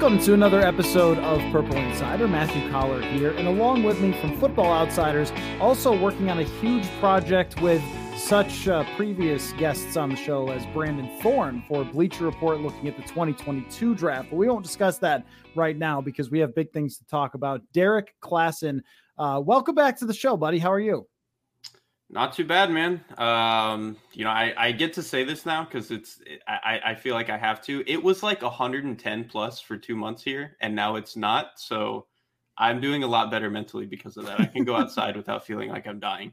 Welcome to another episode of Purple Insider. Matthew Coller here, and along with me from Football Outsiders, also working on a huge project with such uh, previous guests on the show as Brandon Thorn for Bleacher Report looking at the 2022 draft. But we won't discuss that right now because we have big things to talk about. Derrik Klassen, uh, welcome back to the show, buddy. How are you? Not too bad, man. Um, you know, I, I get to say this now because it's I, I feel like I have to. It was like 110 plus for two months here, and now it's not. So I'm doing a lot better mentally because of that. I can go outside without feeling like I'm dying.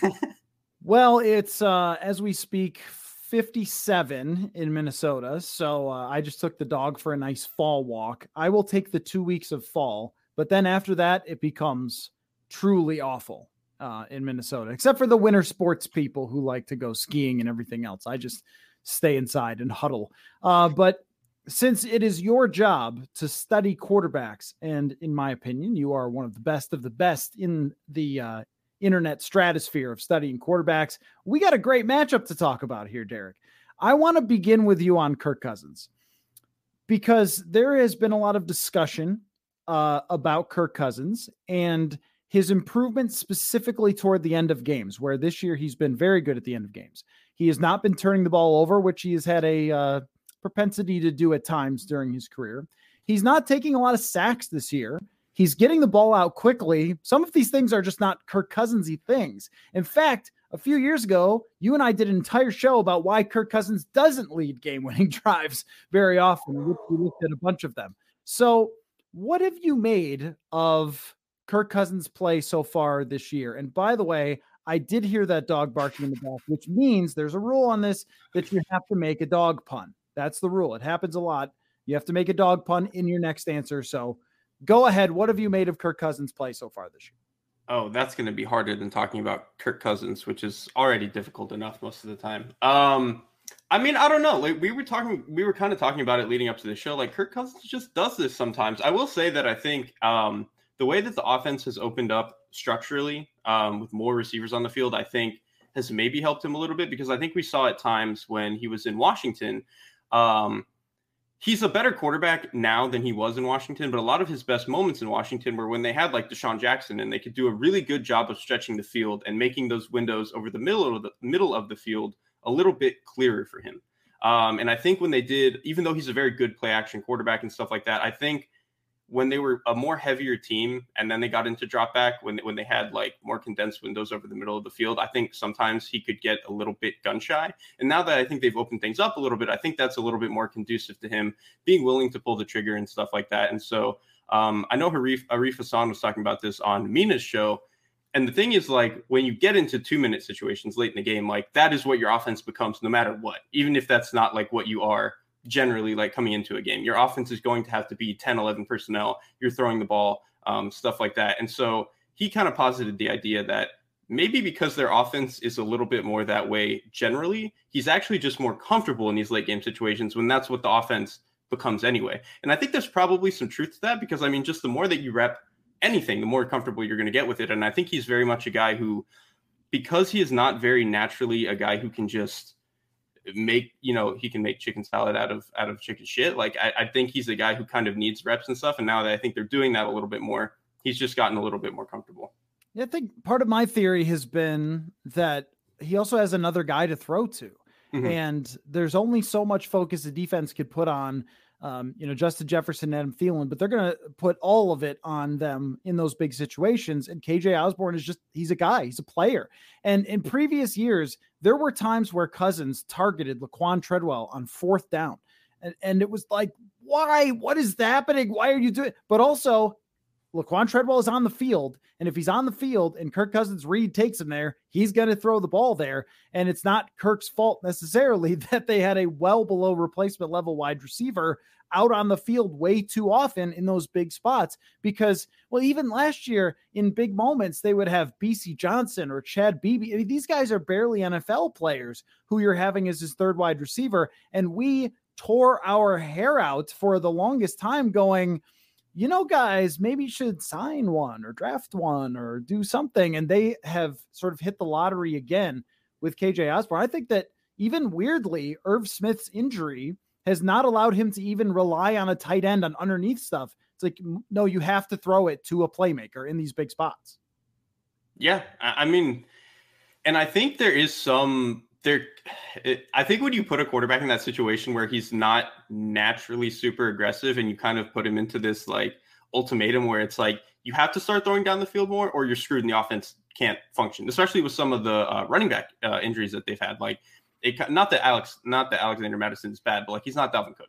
well, it's uh, as we speak, 57 in Minnesota. So uh, I just took the dog for a nice fall walk. I will take the two weeks of fall, but then after that, it becomes truly awful uh, in Minnesota, except for the winter sports people who like to go skiing and everything else. I just stay inside and huddle. Uh, but since it is your job to study quarterbacks, and in my opinion, you are one of the best of the best in the uh, internet stratosphere of studying quarterbacks, we got a great matchup to talk about here, Derrik. I want to begin with you on Kirk Cousins because there has been a lot of discussion uh, about Kirk Cousins and – his improvement specifically toward the end of games, where this year he's been very good at the end of games. He has not been turning the ball over, which he has had a uh, propensity to do at times during his career. He's not taking a lot of sacks this year. He's getting the ball out quickly. Some of these things are just not Kirk Cousinsy things. In fact, a few years ago, you and I did an entire show about why Kirk Cousins doesn't lead game-winning drives very often. We looked at a bunch of them. So, what have you made of Kirk Cousins play so far this year. And by the way, I did hear that dog barking in the back, which means there's a rule on this that you have to make a dog pun. That's the rule. It happens a lot. You have to make a dog pun in your next answer. So go ahead. What have you made of Kirk Cousins' play so far this year? Oh, that's going to be harder than talking about Kirk Cousins, which is already difficult enough most of the time. Um, I mean, I don't know. Like we were talking, we were kind of talking about it leading up to the show. Like Kirk Cousins just does this sometimes. I will say that I think um, the way that the offense has opened up structurally um, with more receivers on the field, I think has maybe helped him a little bit because I think we saw at times when he was in Washington, um, he's a better quarterback now than he was in Washington. But a lot of his best moments in Washington were when they had like DeSean Jackson and they could do a really good job of stretching the field and making those windows over the middle of the middle of the field a little bit clearer for him. Um, and I think when they did, even though he's a very good play action quarterback and stuff like that, I think when they were a more heavier team and then they got into drop back when when they had like more condensed windows over the middle of the field i think sometimes he could get a little bit gun shy. And now that i think they've opened things up a little bit i think that's a little bit more conducive to him being willing to pull the trigger and stuff like that. And so um, i know Arif, Arif Hassan was talking about this on mina's show. And the thing is like when you get into two minute situations late in the game like that is what your offense becomes no matter what even if that's not like what you are generally like coming into a game. Your offense is going to have to be 10, 11 personnel. You're throwing the ball, um, stuff like that. And so he kind of posited the idea that maybe because their offense is a little bit more that way generally, he's actually just more comfortable in these late game situations when that's what the offense becomes anyway. And I think there's probably some truth to that because I mean, just the more that you rep anything, the more comfortable you're going to get with it. And I think he's very much a guy who, because he is not very naturally a guy who can just make you know he can make chicken salad out of out of chicken shit. Like I, I think he's a guy who kind of needs reps and stuff. And now that I think they're doing that a little bit more, he's just gotten a little bit more comfortable. Yeah, I think part of my theory has been that he also has another guy to throw to. Mm-hmm. And there's only so much focus the defense could put on um, you know, Justin Jefferson and Adam Thielen, but they're going to put all of it on them in those big situations. And KJ Osborn is just, he's a guy, he's a player. And in previous years, there were times where Cousins targeted Laquon Treadwell on fourth down. And, and it was like, why? What is happening? Why are you doing? But also, Laquon Treadwell is on the field. And if he's on the field and Kirk Cousins Reed takes him there, he's going to throw the ball there. And it's not Kirk's fault necessarily that they had a well below replacement level wide receiver out on the field way too often in those big spots because, well, even last year in big moments, they would have Bisi Johnson or Chad Beebe. I mean, these guys are barely NFL players who you're having as his third wide receiver. And we tore our hair out for the longest time going, you know, guys, maybe you should sign one or draft one or do something. And they have sort of hit the lottery again with KJ Osborn. I think that even weirdly, Irv Smith's injury has not allowed him to even rely on a tight end on underneath stuff. It's like, no, you have to throw it to a playmaker in these big spots. Yeah. I mean, and I think there is some there. I think when you put a quarterback in that situation where he's not naturally super aggressive and you kind of put him into this like ultimatum where it's like, you have to start throwing down the field more or you're screwed and the offense can't function, especially with some of the uh, running back uh, injuries that they've had. Like, it, not that Alex, not that Alexander Mattison is bad, but like he's not Dalvin Cook.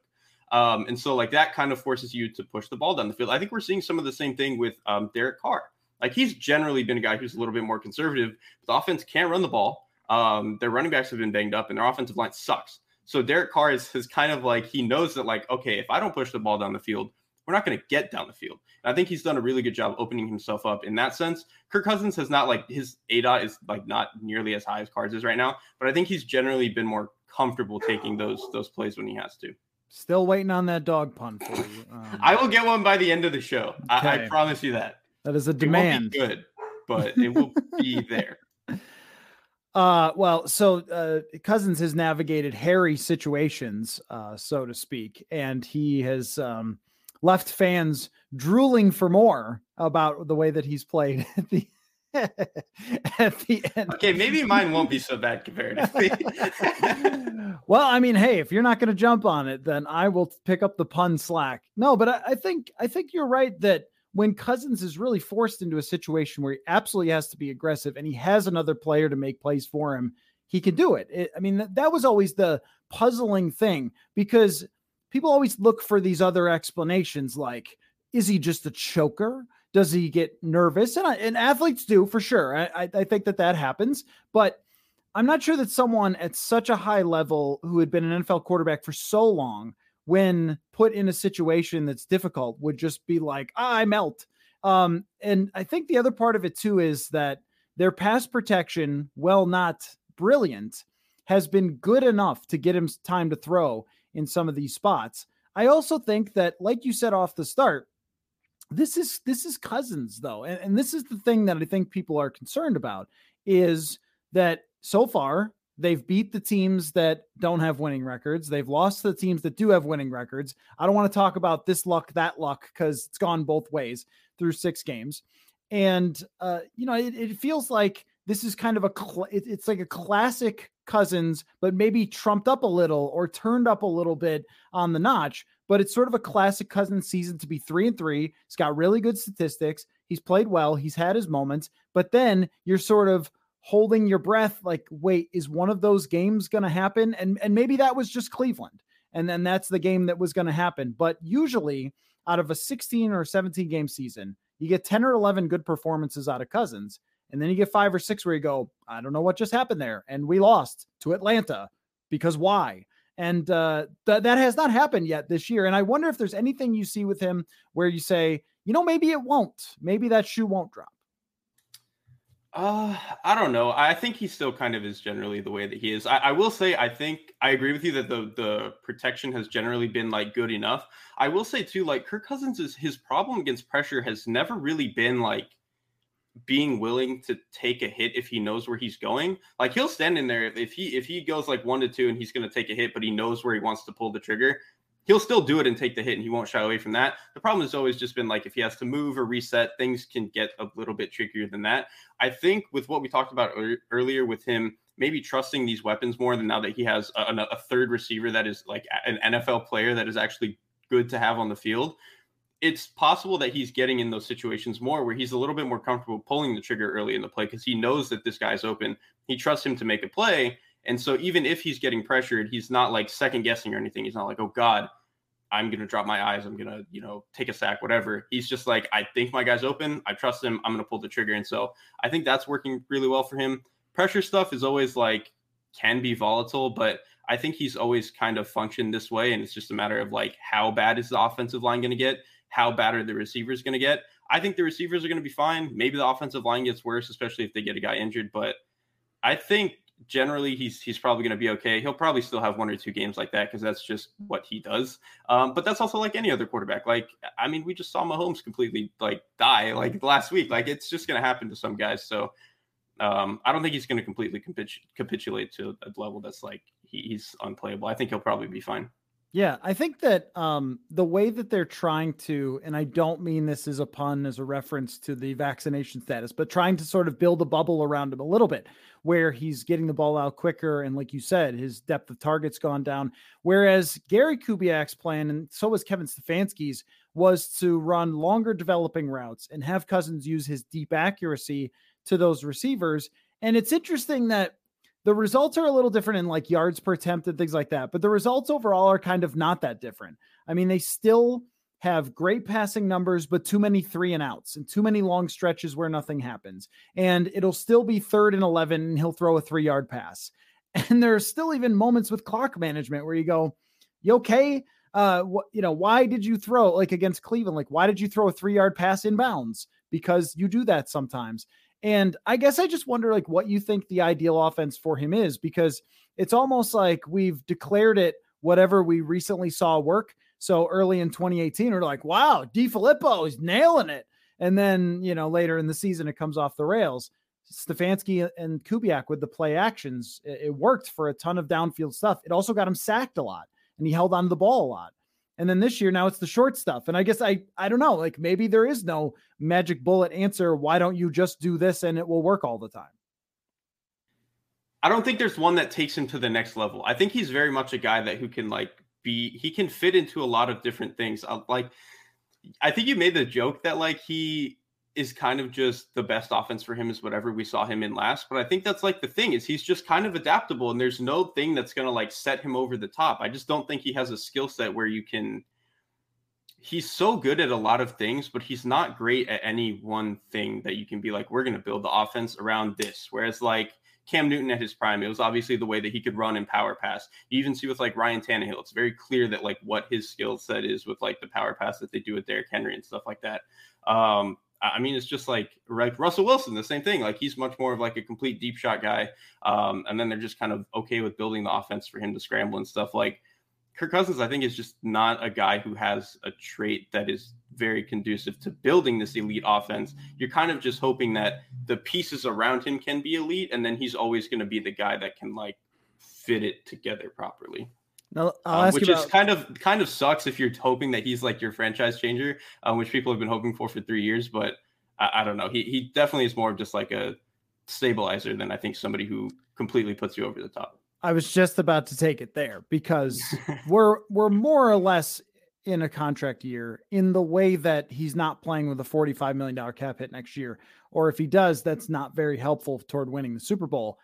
Um, and so like that kind of forces you to push the ball down the field. I think we're seeing some of the same thing with um, Derek Carr. Like he's generally been a guy who's a little bit more conservative. But the offense can't run the ball. Um, their running backs have been banged up, and their offensive line sucks. So Derek Carr is, is kind of like he knows that like okay, if I don't push the ball down the field, we're not going to get down the field. And I think he's done a really good job opening himself up in that sense. Kirk Cousins has not like his A dot is like not nearly as high as Carr's is right now, but I think he's generally been more comfortable taking those those plays when he has to. Still waiting on that dog pun for you. Um, I will get one by the end of the show. Okay. I, I, promise you that. That is a demand. good, but it will be there. Uh, well, so uh, Cousins has navigated hairy situations, uh, so to speak, and he has um, left fans drooling for more about the way that he's played at the at the end. Okay, maybe mine won't be so bad comparatively. well, I mean, hey, if you're not going to jump on it, then I will pick up the pun slack. No, but I, I think I think you're right that when Cousins is really forced into a situation where he absolutely has to be aggressive and he has another player to make plays for him, he can do it. it I mean, that, that was always the puzzling thing because people always look for these other explanations like is he just a choker? Does he get nervous? And, I, and athletes do for sure. I, I think that that happens. But i'm not sure that someone at such a high level who had been an nfl quarterback for so long when put in a situation that's difficult would just be like ah, i melt um, and i think the other part of it too is that their pass protection well not brilliant has been good enough to get him time to throw in some of these spots. I also think that, like you said off the start, this is this is Cousins though, and, and this is the thing that I think people are concerned about is that so far they've beat the teams that don't have winning records. They've lost the teams that do have winning records. I don't want to talk about this luck, that luck, because it's gone both ways through six games. And uh, you know, it, it feels like this is kind of a cl- it, it's like a classic Cousins, but maybe trumped up a little or turned up a little bit on the notch. But it's sort of a classic Cousins season to be three and three. He's got really good statistics. He's played well. He's had his moments, but then you're sort of holding your breath, like, wait, is one of those games going to happen? And and maybe that was just Cleveland, and then that's the game that was going to happen. But usually, out of a 16 or 17 game season, you get 10 or 11 good performances out of Cousins and then you get five or six where you go, I don't know what just happened there. And we lost to Atlanta because why? And uh, th- that has not happened yet this year. And I wonder if there's anything you see with him where you say, you know, maybe it won't. Maybe that shoe won't drop. Uh, I don't know. I think he still kind of is generally the way that he is. I, I, will say, I think I agree with you that the the protection has generally been like good enough. I will say too, like Kirk Cousins is his problem against pressure has never really been like being willing to take a hit if he knows where he's going. Like he'll stand in there if, if he if he goes like one to two and he's going to take a hit, but he knows where he wants to pull the trigger. He'll still do it and take the hit, and he won't shy away from that. The problem has always just been like if he has to move or reset, things can get a little bit trickier than that. I think with what we talked about earlier with him maybe trusting these weapons more than now that he has a, a third receiver that is like an NFL player that is actually good to have on the field it's possible that he's getting in those situations more where he's a little bit more comfortable pulling the trigger early in the play because he knows that this guy's open. He trusts him to make a play. And so even if he's getting pressured, he's not like second guessing or anything. He's not like, oh God, I'm gonna drop my eyes, I'm gonna, you know, take a sack, whatever. He's just like, I think my guy's open, I trust him, I'm gonna pull the trigger. And so I think that's working really well for him. Pressure stuff is always like can be volatile, but I think he's always kind of functioned this way. And it's just a matter of like how bad is the offensive line gonna get? How bad are the receivers gonna get? I think the receivers are gonna be fine. Maybe the offensive line gets worse, especially if they get a guy injured, but I think generally he's he's probably going to be okay. He'll probably still have one or two games like that because that's just what he does. Um, but that's also like any other quarterback. Like I mean, we just saw Mahomes completely like die like last week. Like it's just going to happen to some guys. So um, I don't think he's going to completely capitu- capitulate to a level that's like he, he's unplayable. I think he'll probably be fine. Yeah, I think that um, the way that they're trying to, and I don't mean this as a pun, as a reference to the vaccination status, but trying to sort of build a bubble around him a little bit, where he's getting the ball out quicker, and like you said, his depth of targets gone down. Whereas Gary Kubiak's plan, and so was Kevin Stefanski's, was to run longer developing routes and have Cousins use his deep accuracy to those receivers. And it's interesting that the results are a little different in like yards per attempt and things like that, but the results overall are kind of not that different. I mean, they still have great passing numbers, but too many three and outs and too many long stretches where nothing happens. And it'll still be third and 11, and he'll throw a three yard pass. And there are still even moments with clock management where you go, You okay? Uh, what, you know, why did you throw like against Cleveland? Like, why did you throw a three yard pass in bounds? Because you do that sometimes. And I guess I just wonder like what you think the ideal offense for him is because it's almost like we've declared it whatever we recently saw work. So early in 2018, we're like, wow, DeFilippo is nailing it. And then, you know, later in the season, it comes off the rails. Stefanski and Kubiak with the play actions, it worked for a ton of downfield stuff. It also got him sacked a lot and he held on to the ball a lot. And then this year, now it's the short stuff. And I guess I I don't know, like maybe there is no magic bullet answer. Why don't you just do this and it will work all the time? I don't think there's one that takes him to the next level. I think he's very much a guy that who can like be he can fit into a lot of different things. Uh, like I think you made the joke that like he is kind of just the best offense for him is whatever we saw him in last. But I think that's like the thing is he's just kind of adaptable and there's no thing that's going to like set him over the top. I just don't think he has a skill set where you can he's so good at a lot of things, but he's not great at any one thing that you can be like, we're going to build the offense around this. Whereas like Cam Newton at his prime, it was obviously the way that he could run and power pass. You even see with like Ryan Tannehill, it's very clear that like what his skill set is with like the power pass that they do with Derrick Henry and stuff like that. Um, I mean, it's just like Russell Wilson, the same thing. Like he's much more of like a complete deep shot guy, um, and then they're just kind of okay with building the offense for him to scramble and stuff. Like Kirk Cousins, I think, is just not a guy who has a trait that is very conducive to building this elite offense. You're kind of just hoping that the pieces around him can be elite, and then he's always going to be the guy that can like fit it together properly. Now, um, which about- is kind of kind of sucks if you're hoping that he's like your franchise changer, um, which people have been hoping for for three years. But I, I, don't know. He he definitely is more of just like a stabilizer than I think somebody who completely puts you over the top. I was just about to take it there because we're we're more or less in a contract year in the way that he's not playing with a $45 million cap hit next year. Or if he does, that's not very helpful toward winning the Super Bowl.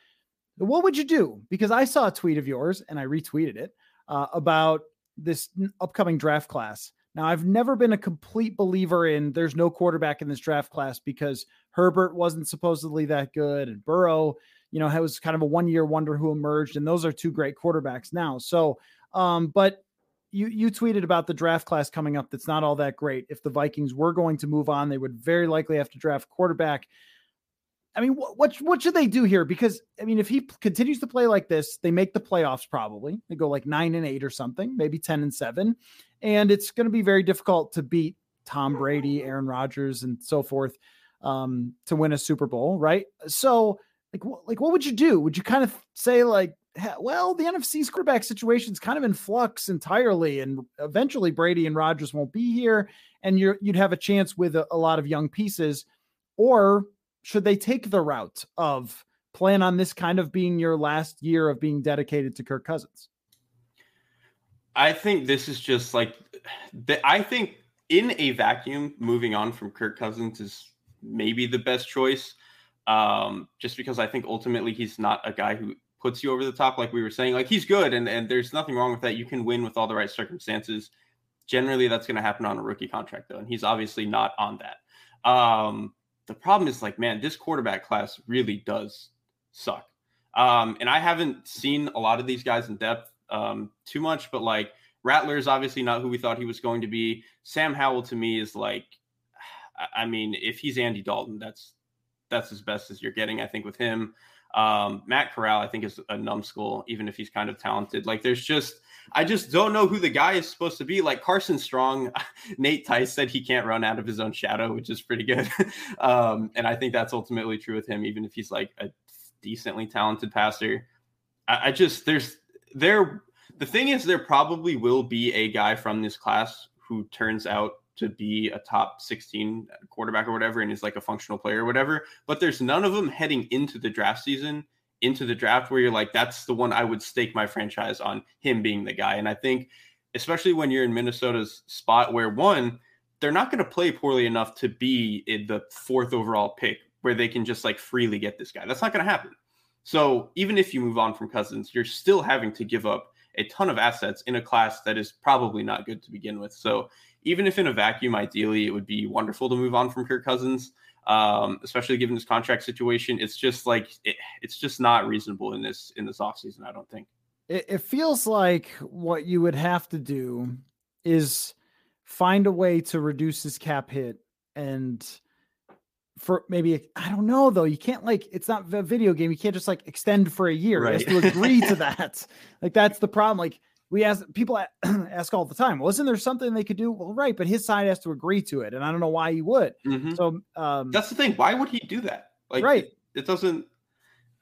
What would you do? Because I saw a tweet of yours and I retweeted it uh, about this upcoming draft class. Now, I've never been a complete believer in there's no quarterback in this draft class because Herbert wasn't supposedly that good and Burrow, you know, was kind of a one year wonder who emerged. And those are two great quarterbacks now. So, um, but you you tweeted about the draft class coming up that's not all that great. If the Vikings were going to move on, they would very likely have to draft quarterback. I mean, what, what what should they do here? Because I mean, if he continues to play like this, they make the playoffs probably. They go like nine and eight or something, maybe ten and seven, and it's going to be very difficult to beat Tom Brady, Aaron Rodgers, and so forth um, to win a Super Bowl, right? So, like, like what would you do? Would you kind of say like, well, the NFC's quarterback situation is kind of in flux entirely, and eventually Brady and Rodgers won't be here, and you're you'd have a chance with a, a lot of young pieces, or should they take the route of plan on this kind of being your last year of being dedicated to Kirk Cousins? I think this is just like I think in a vacuum, moving on from Kirk Cousins is maybe the best choice. Um, just because I think ultimately he's not a guy who puts you over the top, like we were saying. Like he's good, and and there's nothing wrong with that. You can win with all the right circumstances. Generally, that's going to happen on a rookie contract, though, and he's obviously not on that. Um, the problem is like, man, this quarterback class really does suck. Um, and I haven't seen a lot of these guys in depth um, too much, but like Rattler is obviously not who we thought he was going to be. Sam Howell to me is like, I mean, if he's Andy Dalton, that's that's as best as you're getting, I think, with him. Um, Matt Corral, I think, is a numbskull, even if he's kind of talented. Like, there's just, I just don't know who the guy is supposed to be. Like Carson Strong, Nate Tice said he can't run out of his own shadow, which is pretty good. um, and I think that's ultimately true with him, even if he's like a decently talented passer. I, I just, there's, there, the thing is, there probably will be a guy from this class who turns out to be a top 16 quarterback or whatever and is like a functional player or whatever. But there's none of them heading into the draft season, into the draft where you're like, that's the one I would stake my franchise on him being the guy. And I think, especially when you're in Minnesota's spot where one, they're not going to play poorly enough to be in the fourth overall pick where they can just like freely get this guy. That's not going to happen. So even if you move on from Cousins, you're still having to give up a ton of assets in a class that is probably not good to begin with. So even if in a vacuum, ideally, it would be wonderful to move on from Kirk Cousins, um, especially given this contract situation. It's just like it, it's just not reasonable in this in this offseason, I don't think. It, it feels like what you would have to do is find a way to reduce his cap hit and for maybe I don't know though. You can't like it's not a video game. You can't just like extend for a year. Right. You have to agree to that. Like that's the problem. Like we ask people ask all the time. Well, isn't there something they could do? Well, right, but his side has to agree to it, and I don't know why he would. Mm-hmm. So um, that's the thing. Why would he do that? Like, right? It, it doesn't.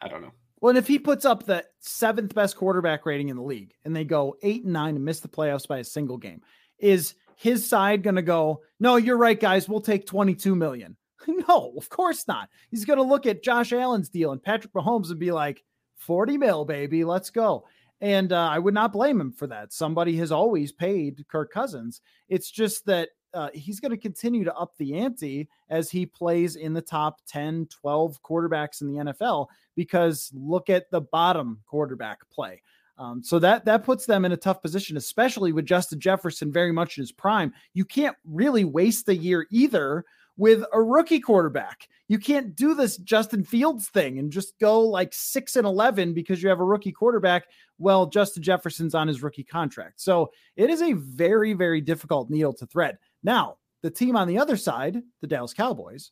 I don't know. Well, and if he puts up the seventh best quarterback rating in the league, and they go eight and nine and miss the playoffs by a single game, is his side going to go? No, you're right, guys. We'll take twenty two million. no, of course not. He's going to look at Josh Allen's deal and Patrick Mahomes and be like, 40 mil, baby, let's go. And uh, I would not blame him for that. Somebody has always paid Kirk Cousins. It's just that uh, he's going to continue to up the ante as he plays in the top 10, 12 quarterbacks in the NFL because look at the bottom quarterback play. Um, so that that puts them in a tough position, especially with Justin Jefferson very much in his prime. You can't really waste the year either with a rookie quarterback. You can't do this Justin Fields thing and just go like 6 and 11 because you have a rookie quarterback. Well, Justin Jefferson's on his rookie contract. So it is a very, very difficult needle to thread. Now, the team on the other side, the Dallas Cowboys,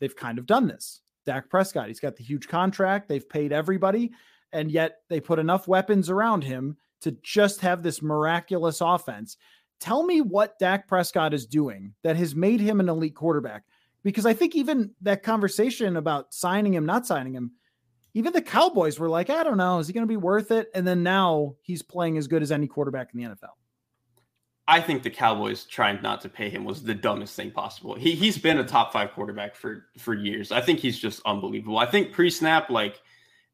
they've kind of done this. Dak Prescott, he's got the huge contract. They've paid everybody, and yet they put enough weapons around him to just have this miraculous offense Tell me what Dak Prescott is doing that has made him an elite quarterback. Because I think even that conversation about signing him, not signing him, even the Cowboys were like, I don't know, is he going to be worth it? And then now he's playing as good as any quarterback in the NFL. I think the Cowboys trying not to pay him was the dumbest thing possible. He he's been a top five quarterback for for years. I think he's just unbelievable. I think pre snap, like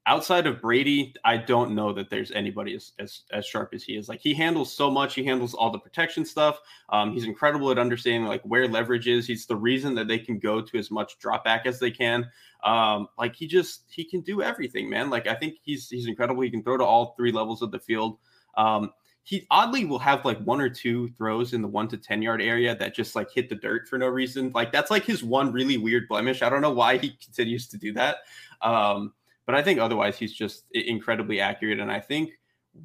outside of Brady, I don't know that there's anybody as, as, as sharp as he is. Like he handles so much. He handles all the protection stuff. Um, he's incredible at understanding like where leverage is. He's the reason that they can go to as much drop back as they can. Um, like he just he can do everything, man. Like I think he's he's incredible. He can throw to all three levels of the field. Um, he oddly will have like one or two throws in the one to 10 yard area that just like hit the dirt for no reason. Like that's like his one really weird blemish. I don't know why he continues to do that. Um, but I think otherwise he's just incredibly accurate. And I think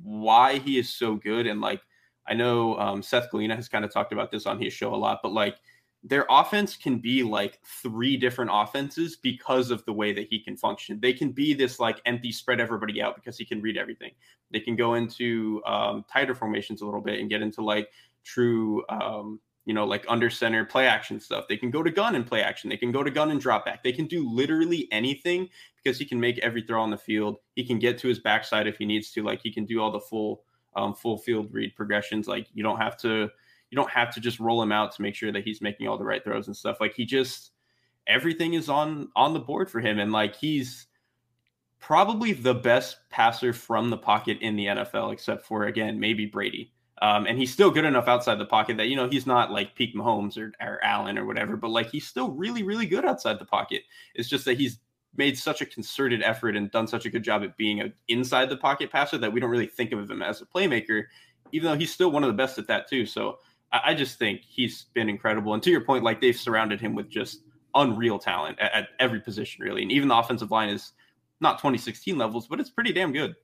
why he is so good and like I know um, Seth Galina has kind of talked about this on his show a lot, but like their offense can be like three different offenses because of the way that he can function. They can be this like empty spread everybody out because he can read everything. They can go into um, tighter formations a little bit and get into like true um, you know, like under center play action stuff. They can go to gun and play action. They can go to gun and drop back. They can do literally anything because he can make every throw on the field. He can get to his backside if he needs to. Like he can do all the full um, full field read progressions. Like you don't have to you don't have to just roll him out to make sure that he's making all the right throws and stuff. Like he just everything is on on the board for him and like he's probably the best passer from the pocket in the NFL except for again maybe Brady. Um, and he's still good enough outside the pocket that you know he's not like peak Mahomes or, or Allen or whatever, but like he's still really, really good outside the pocket. It's just that he's made such a concerted effort and done such a good job at being an inside the pocket passer that we don't really think of him as a playmaker, even though he's still one of the best at that too. So I, I, just think he's been incredible. And to your point, like they've surrounded him with just unreal talent at, at every position, really. And even the offensive line is not 2016 levels, but it's pretty damn good.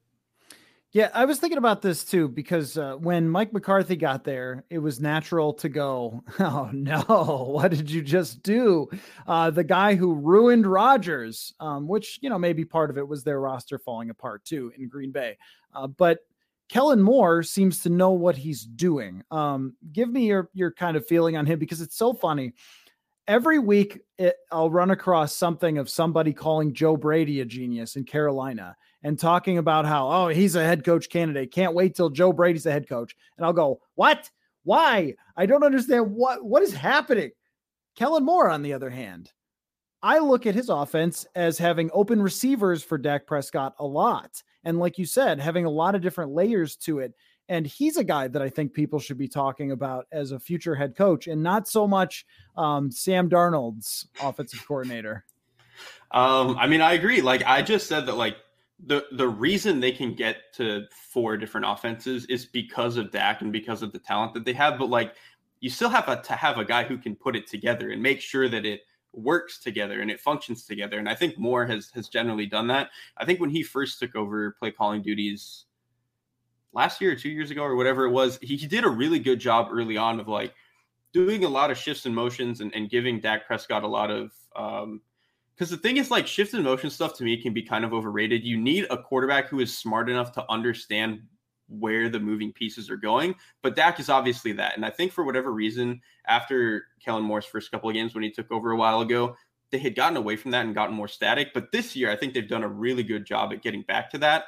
Yeah, I was thinking about this too because uh, when Mike McCarthy got there, it was natural to go, "Oh no, what did you just do?" Uh, the guy who ruined Rodgers, um, which you know maybe part of it was their roster falling apart too in Green Bay, uh, but Kellen Moore seems to know what he's doing. Um, give me your your kind of feeling on him because it's so funny. Every week, it, I'll run across something of somebody calling Joe Brady a genius in Carolina and talking about how, oh, he's a head coach candidate. Can't wait till Joe Brady's the head coach. And I'll go, what? Why? I don't understand what what is happening. Kellen Moore, on the other hand, I look at his offense as having open receivers for Dak Prescott a lot. And like you said, having a lot of different layers to it. And he's a guy that I think people should be talking about as a future head coach and not so much um, Sam Darnold's offensive coordinator. Um, I mean, I agree. Like I just said that, like the the reason they can get to four different offenses is because of Dak and because of the talent that they have. But like, you still have a, to have a guy who can put it together and make sure that it works together and it functions together. And I think Moore has has generally done that. I think when he first took over play calling duties last year or two years ago or whatever it was, he, he did a really good job early on of like doing a lot of shifts and motions and, and giving Dak Prescott a lot of um, because the thing is like shift and motion stuff to me can be kind of overrated. You need a quarterback who is smart enough to understand where the moving pieces are going. But Dak is obviously that. And I think for whatever reason, after Kellen Moore's first couple of games when he took over a while ago, they had gotten away from that and gotten more static. But this year, I think they've done a really good job at getting back to that.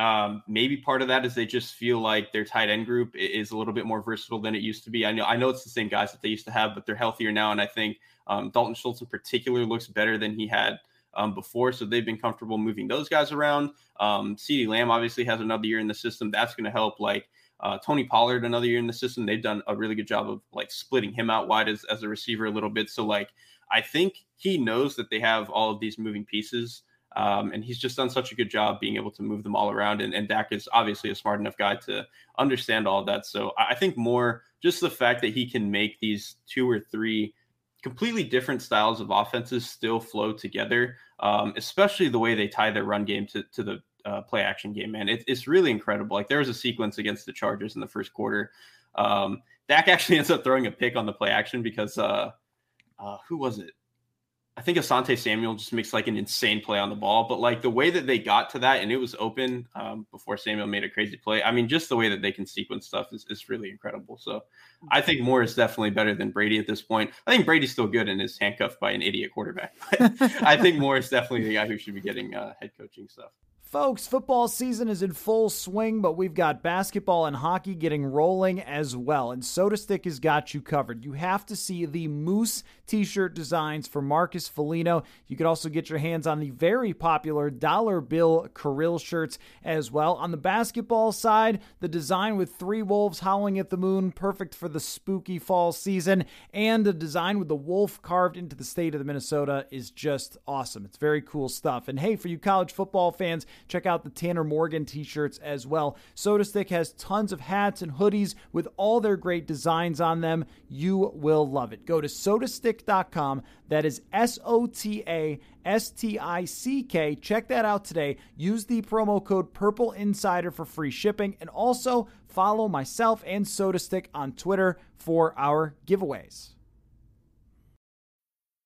Um, maybe part of that is they just feel like their tight end group is a little bit more versatile than it used to be. I know I know it's the same guys that they used to have, but they're healthier now, and I think um, Dalton Schultz in particular looks better than he had um, before, so they've been comfortable moving those guys around. Um, CeeDee Lamb obviously has another year in the system. That's going to help. Like uh, Tony Pollard, another year in the system. They've done a really good job of like splitting him out wide as, as a receiver a little bit. So like I think he knows that they have all of these moving pieces. Um, and he's just done such a good job being able to move them all around. And, and Dak is obviously a smart enough guy to understand all that. So I think more just the fact that he can make these two or three completely different styles of offenses still flow together, um, especially the way they tie their run game to, to the uh, play action game, man. It, it's really incredible. Like there was a sequence against the Chargers in the first quarter. Um, Dak actually ends up throwing a pick on the play action because uh, uh, who was it? I think Asante Samuel just makes like an insane play on the ball, but like the way that they got to that and it was open um, before Samuel made a crazy play. I mean, just the way that they can sequence stuff is, is really incredible. So I think Moore is definitely better than Brady at this point. I think Brady's still good and is handcuffed by an idiot quarterback. But I think Moore is definitely the guy who should be getting uh, head coaching stuff. Folks, football season is in full swing, but we've got basketball and hockey getting rolling as well. And SotaStick has got you covered. You have to see the Moose t shirt designs for Marcus Foligno. You can also get your hands on the very popular Dollar Bill Kirill shirts as well. On the basketball side, the design with three wolves howling at the moon, perfect for the spooky fall season. And the design with the wolf carved into the state of the Minnesota is just awesome. It's very cool stuff. And hey, for you college football fans, Check out the Tanner Morgan t shirts as well. SotaStick has tons of hats and hoodies with all their great designs on them. You will love it. Go to sotastick.com. That is S O T A S T I C K. Check that out today. Use the promo code Purple Insider for free shipping and also follow myself and SotaStick on Twitter for our giveaways.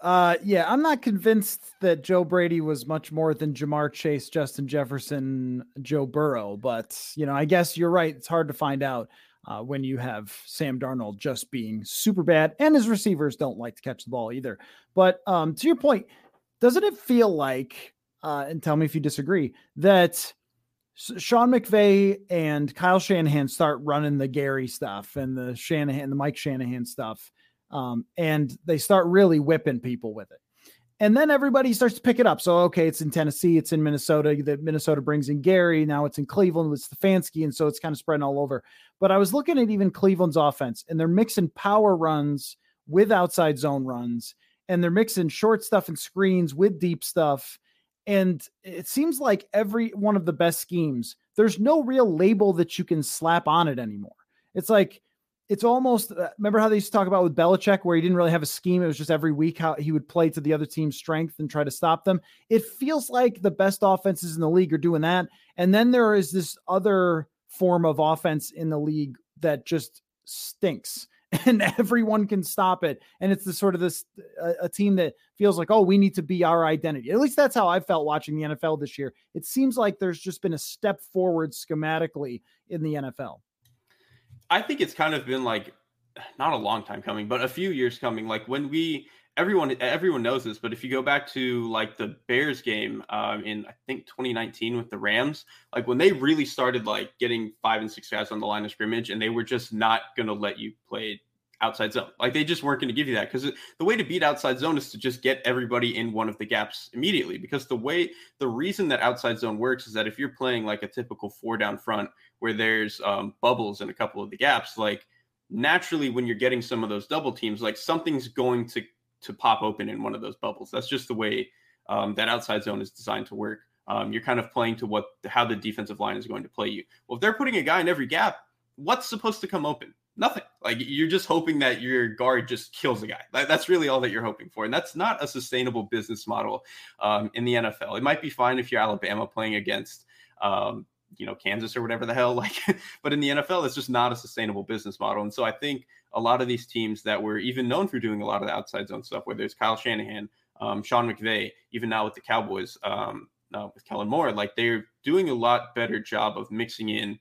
Uh, yeah, I'm not convinced that Joe Brady was much more than Ja'Marr Chase, Justin Jefferson, Joe Burrow, but you know, I guess you're right. It's hard to find out uh, when you have Sam Darnold just being super bad, and his receivers don't like to catch the ball either. But um, to your point, doesn't it feel like, uh, and tell me if you disagree, that Sean McVay and Kyle Shanahan start running the Gary stuff and the Shanahan, the Mike Shanahan stuff, um, and they start really whipping people with it. And then everybody starts to pick it up. So, okay, it's in Tennessee, it's in Minnesota. That Minnesota brings in Gary. Now it's in Cleveland with Stefanski. And so it's kind of spreading all over. But I was looking at even Cleveland's offense, and they're mixing power runs with outside zone runs, and they're mixing short stuff and screens with deep stuff. And it seems like every one of the best schemes, there's no real label that you can slap on it anymore. It's like, it's almost uh, remember how they used to talk about with Belichick, where he didn't really have a scheme. It was just every week how he would play to the other team's strength and try to stop them. It feels like the best offenses in the league are doing that. And then there is this other form of offense in the league that just stinks and everyone can stop it. And it's the sort of this a, a, team that feels like, oh, we need to be our identity. At least that's how I felt watching the NFL this year. It seems like there's just been a step forward schematically in the NFL. I think it's kind of been like not a long time coming, but a few years coming. Like when we everyone everyone knows this, but if you go back to like the Bears game um, in I think 2019 with the Rams, like when they really started like getting five and six guys on the line of scrimmage, and they were just not going to let you play outside zone. Like they just weren't going to give you that because the way to beat outside zone is to just get everybody in one of the gaps immediately. Because the way the reason that outside zone works is that if you're playing like a typical four down front where there's um, bubbles in a couple of the gaps, like naturally when you're getting some of those double teams, like something's going to to pop open in one of those bubbles. That's just the way um, that outside zone is designed to work. Um, you're kind of playing to what how the defensive line is going to play you. Well, if they're putting a guy in every gap, what's supposed to come open? Nothing. Like you're just hoping that your guard just kills a guy. That's really all that you're hoping for, and that's not a sustainable business model um, in the NFL. It might be fine if you're Alabama playing against. Um, you know Kansas or whatever the hell like but in the NFL it's just not a sustainable business model and so I think a lot of these teams that were even known for doing a lot of the outside zone stuff whether it's Kyle Shanahan um, Sean McVay even now with the Cowboys um, with Kellen Moore like they're doing a lot better job of mixing in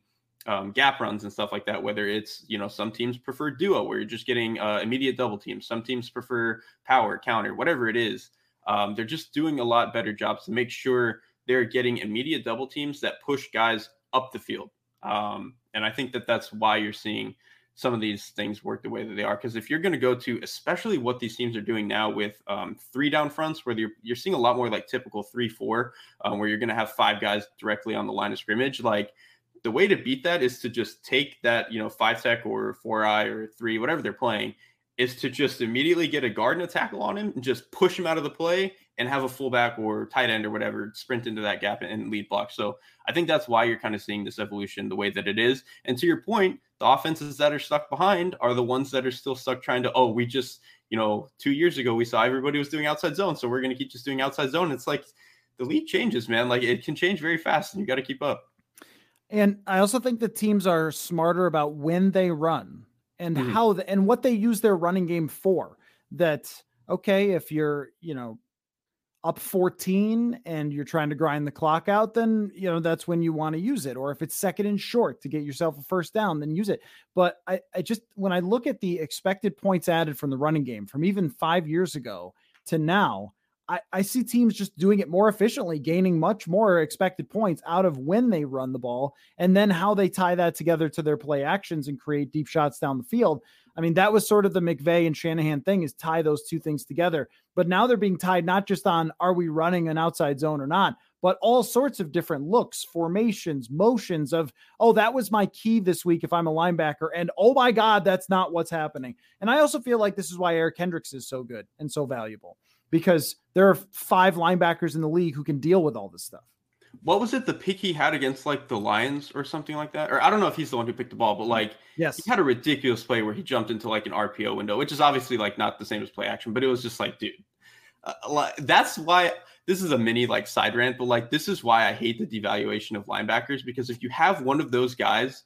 um, gap runs and stuff like that. Whether it's you know some teams prefer duo where you're just getting uh, immediate double teams, some teams prefer power counter, whatever it is. Um, they're just doing a lot better jobs to make sure they're getting immediate double teams that push guys up the field. Um, and I think that that's why you're seeing some of these things work the way that they are. Because if you're going to go to, especially what these teams are doing now with um, three down fronts, where you're, you're seeing a lot more like typical three four, um, where you're going to have five guys directly on the line of scrimmage, like the way to beat that is to just take that, you know, five tech or four eye or three, whatever they're playing, is to just immediately get a guard and a tackle on him and just push him out of the play and have a fullback or tight end or whatever sprint into that gap and lead block. So I think that's why you're kind of seeing this evolution the way that it is. And to your point, the offenses that are stuck behind are the ones that are still stuck trying to, oh, we just, you know, two years ago we saw everybody was doing outside zone. So we're going to keep just doing outside zone. It's like the league changes, man. Like it can change very fast and you got to keep up. And I also think the teams are smarter about when they run and mm-hmm. how the, and what they use their running game for. That okay, if you're, you know, up 14 and you're trying to grind the clock out, then you know that's when you want to use it. Or if it's second and short to get yourself a first down, then use it. But I, I just when I look at the expected points added from the running game from even five years ago to now, I, I see teams just doing it more efficiently, gaining much more expected points out of when they run the ball, and then how they tie that together to their play actions and create deep shots down the field. I mean, that was sort of the McVay and Shanahan thing is tie those two things together. But now they're being tied not just on are we running an outside zone or not, but all sorts of different looks, formations, motions of, oh, that was my key this week if I'm a linebacker. And oh my God, that's not what's happening. And I also feel like this is why Eric Kendricks is so good and so valuable because there are five linebackers in the league who can deal with all this stuff. What was it the pick he had against like the Lions or something like that? Or I don't know if he's the one who picked the ball, but like yes, he had a ridiculous play where he jumped into like an RPO window, which is obviously like not the same as play action, but it was just like, dude, uh, that's why this is a mini like side rant, but like this is why I hate the devaluation of linebackers because if you have one of those guys,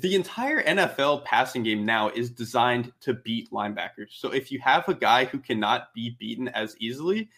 the entire NFL passing game now is designed to beat linebackers. So if you have a guy who cannot be beaten as easily,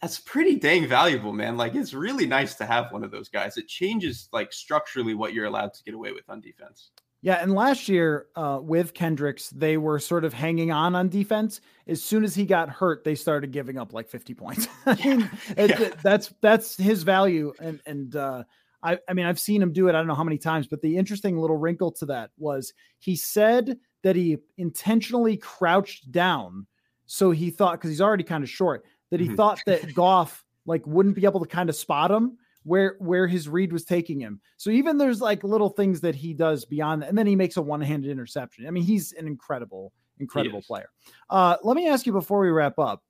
that's pretty dang valuable, man. Like it's really nice to have one of those guys. It changes like structurally what you're allowed to get away with on defense. Yeah, and last year uh, with Kendricks, they were sort of hanging on on defense. As soon as he got hurt, they started giving up like 50 points. I mean, it, yeah. that's that's his value, and and uh, I I mean I've seen him do it. I don't know how many times, but the interesting little wrinkle to that was he said that he intentionally crouched down, so he thought because he's already kind of short that he mm-hmm. thought that Goff like wouldn't be able to kind of spot him where where his read was taking him. So even there's like little things that he does beyond that, and then he makes a one-handed interception. I mean, he's an incredible, incredible player. Uh, let me ask you before we wrap up,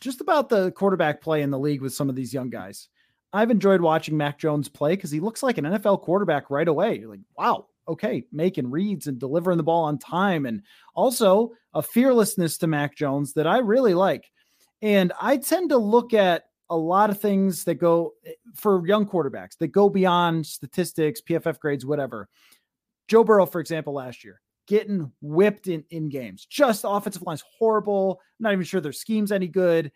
just about the quarterback play in the league with some of these young guys. I've enjoyed watching Mac Jones play because he looks like an NFL quarterback right away. You're like, wow, okay, making reads and delivering the ball on time, and also a fearlessness to Mac Jones that I really like. And I tend to look at a lot of things that go eh, for young quarterbacks that go beyond statistics, PFF grades, whatever. Joe Burrow, for example, last year, getting whipped in, in games. Just offensive line's horrible. I'm not even sure their scheme's any good.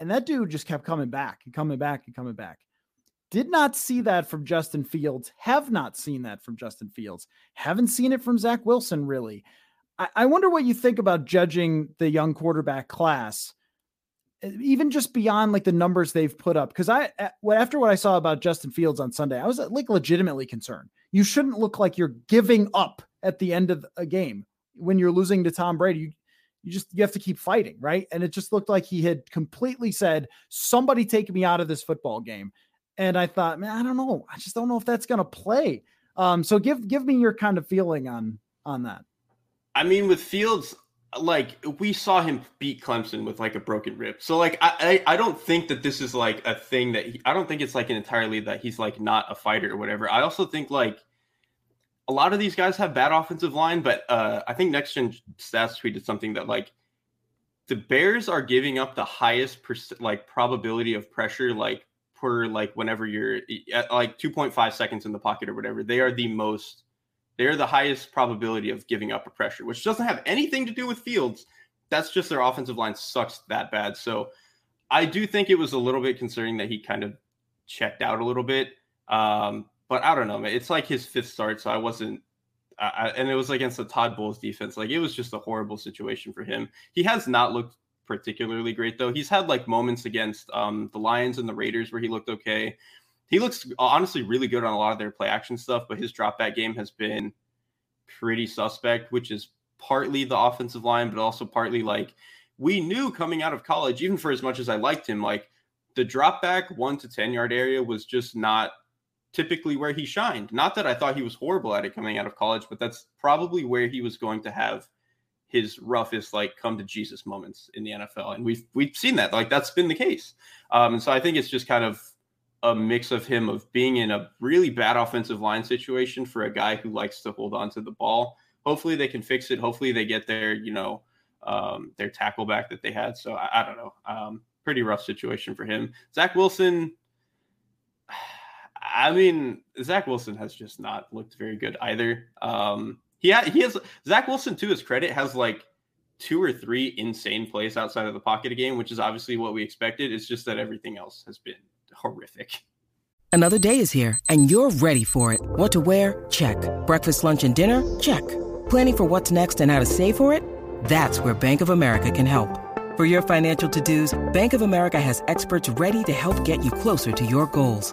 And that dude just kept coming back and coming back and coming back. Did not see that from Justin Fields. Have not seen that from Justin Fields. Haven't seen it from Zach Wilson, really. I, I wonder what you think about judging the young quarterback class even just beyond like the numbers they've put up because i after what i saw about justin fields on sunday i was uh, like legitimately concerned you shouldn't look like you're giving up at the end of a game when you're losing to tom brady you, you just you have to keep fighting right? And it just looked like he had completely said somebody take me out of this football game. And i thought man i don't know. I just don't know if that's going to play. Um so give give me your kind of feeling on on that. I mean with fields like we saw him beat Clemson with like a broken rib. So like I I, I don't think that this is like a thing that he, I don't think it's like an entirely that he's like not a fighter or whatever. I also think like a lot of these guys have bad offensive line, but uh I think next gen stats tweeted something that like the Bears are giving up the highest perc- like probability of pressure like per like whenever you're at like 2.5 seconds in the pocket or whatever. They are the most they're the highest probability of giving up a pressure, which doesn't have anything to do with Fields. That's just their offensive line sucks that bad. So I do think it was a little bit concerning that he kind of checked out a little bit. Um, but I don't know, man. It's like his fifth start, so I wasn't. I, and it was against the Todd Bowles defense. Like it was just a horrible situation for him. He has not looked particularly great though. He's had like moments against um, the Lions and the Raiders where he looked okay he looks honestly really good on a lot of their play action stuff, but his drop back game has been pretty suspect, which is partly the offensive line, but also partly like we knew coming out of college, even for as much as I liked him, like the drop back one to 10 yard area was just not typically where he shined. Not that I thought he was horrible at it coming out of college, but that's probably where he was going to have his roughest like come to Jesus moments in the NFL. And we've we've seen that. Like that's been the case. Um, and so I think it's just kind of a mix of him of being in a really bad offensive line situation for a guy who likes to hold on to the ball. Hopefully they can fix it. Hopefully they get their, you know, um, their tackle back that they had. So I, I don't know. Um, pretty rough situation for him. Zach Wilson. I mean, Zach Wilson has just not looked very good either. Um, he ha- he has Zach Wilson to his credit has like two or three insane plays outside of the pocket a game, which is obviously what we expected. It's just that everything else has been horrific. Another day is here, and you're ready for it. What to wear? Check. Breakfast, lunch, and dinner? Check. Planning for what's next and how to save for it? That's where Bank of America can help. For your financial to-dos, Bank of America has experts ready to help get you closer to your goals.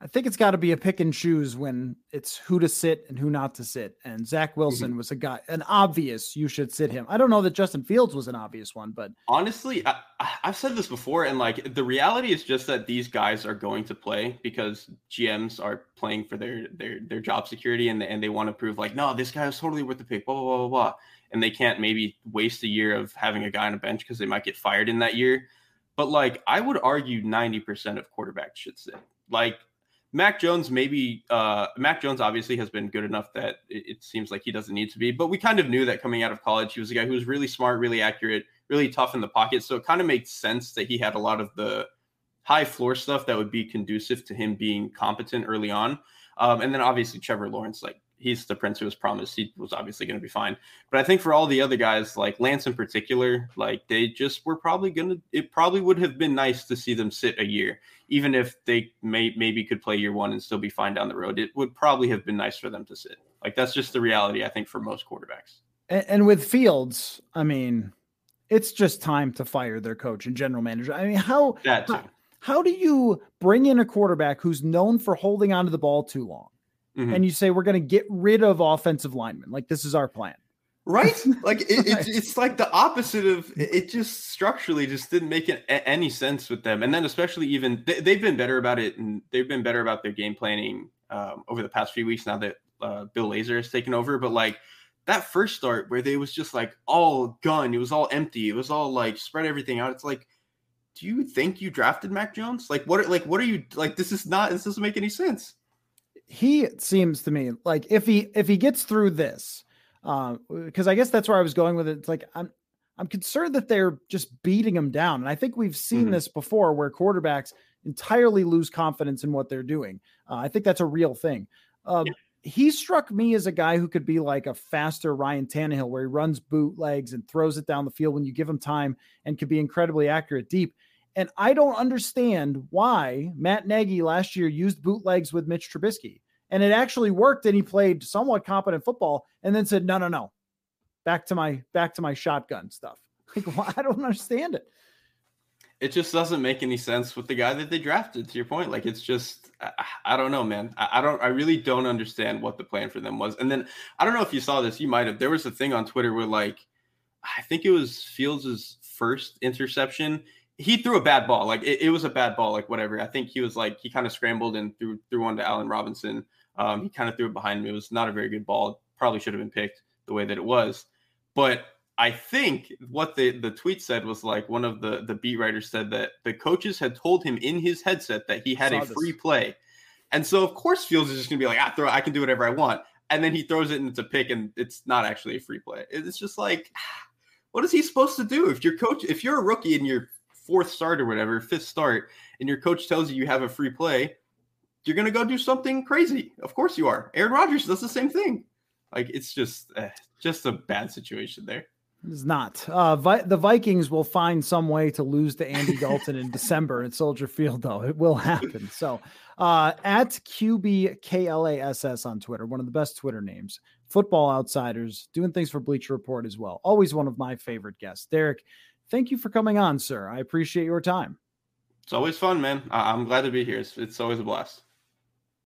I think it's got to be a pick and choose when it's who to sit and who not to sit. And Zach Wilson mm-hmm. was a guy, an obvious you should sit him. I don't know that Justin Fields was an obvious one, but honestly, I, have said this before, and like the reality is just that these guys are going to play because GMs are playing for their their their job security, and and they want to prove like, no, this guy is totally worth the pick. Blah blah blah blah. blah and they can't maybe waste a year of having a guy on a bench because they might get fired in that year. but like I would argue 90% of quarterbacks should sit. Like Mac Jones, maybe uh, Mac Jones obviously has been good enough that it, it, seems like he doesn't need to be. But we kind of knew that coming out of college, he was a guy who was really smart, really accurate, really tough in the pocket. So it kind of makes sense that he had a lot of the high floor stuff that would be conducive to him being competent early on. Um, and then obviously Trevor Lawrence, like he's the prince who was promised. He was obviously going to be fine. But I think for all the other guys, like Lance in particular, like they just were probably going to. It probably would have been nice to see them sit a year, even if they may maybe could play year one and still be fine down the road. It would probably have been nice for them to sit. Like that's just the reality, I think, for most quarterbacks. And, and with Fields, I mean, it's just time to fire their coach and general manager. I mean, how that too. How, how do you bring in a quarterback who's known for holding onto the ball too long? Mm-hmm. and you say we're going to get rid of offensive linemen. Like this is our plan. Right? Like it, it, it's like the opposite of it. Just structurally just didn't make it, any sense with them. And then especially even they, have been better about it, and they've been better about their game planning um, over the past few weeks now that uh, Bill Lazor has taken over. But like that first start where they was just like all gun, it was all empty, it was all like spread everything out. It's like do you think you drafted Mac Jones? Like what? Like what are you like? This is not. This doesn't make any sense he seems to me like if he if he gets through this, because uh, I guess that's where I was going with it. It's like I'm I'm concerned that they're just beating him down, and I think we've seen mm-hmm. this before where quarterbacks entirely lose confidence in what they're doing. Uh, I think that's a real thing. Um, yeah. He struck me as a guy who could be like a faster Ryan Tannehill, where he runs bootlegs and throws it down the field when you give him time, and could be incredibly accurate deep. And I don't understand why Matt Nagy last year used bootlegs with Mitch Trubisky. And it actually worked and he played somewhat competent football and then said, no, no, no. Back to my back to my shotgun stuff. Like, well, I don't understand it. It just doesn't make any sense with the guy that they drafted. To your point, like it's just, I, I don't know, man. I, I, don't, I really don't understand what the plan for them was. And then I don't know if you saw this. You might have. There was a thing on Twitter where, like, I think it was Fields's first interception he threw a bad ball. Like it, it, was a bad ball, like whatever. I think he was like he kind of scrambled and threw threw one to Allen Robinson. Um, he kind of threw it behind me. It was not a very good ball. Probably should have been picked the way that it was. But I think what the the tweet said was like one of the the beat writers said that the coaches had told him in his headset that he had a free play, and so of course Fields is just gonna be like, I throw, I can do whatever I want, and then he throws it and it's a pick and it's not actually a free play. It's just like, what is he supposed to do if your coach, if you're a rookie and you're fourth start or whatever, fifth start, and your coach tells you you have a free play, you're going to go do something crazy. Of course you are. Aaron Rodgers does the same thing. Like it's just uh, just a bad situation there. It's not. Uh, Vi- the Vikings will find some way to lose to Andy Dalton in December at Soldier Field, though. It will happen. So, uh, at QBKLASS on Twitter, one of the best Twitter names, Football Outsiders, doing things for Bleacher Report as well. Always one of my favorite guests. Derrik, thank you for coming on, sir. I appreciate your time. It's always fun, man. I- am glad to be here. It's, it's always a blast.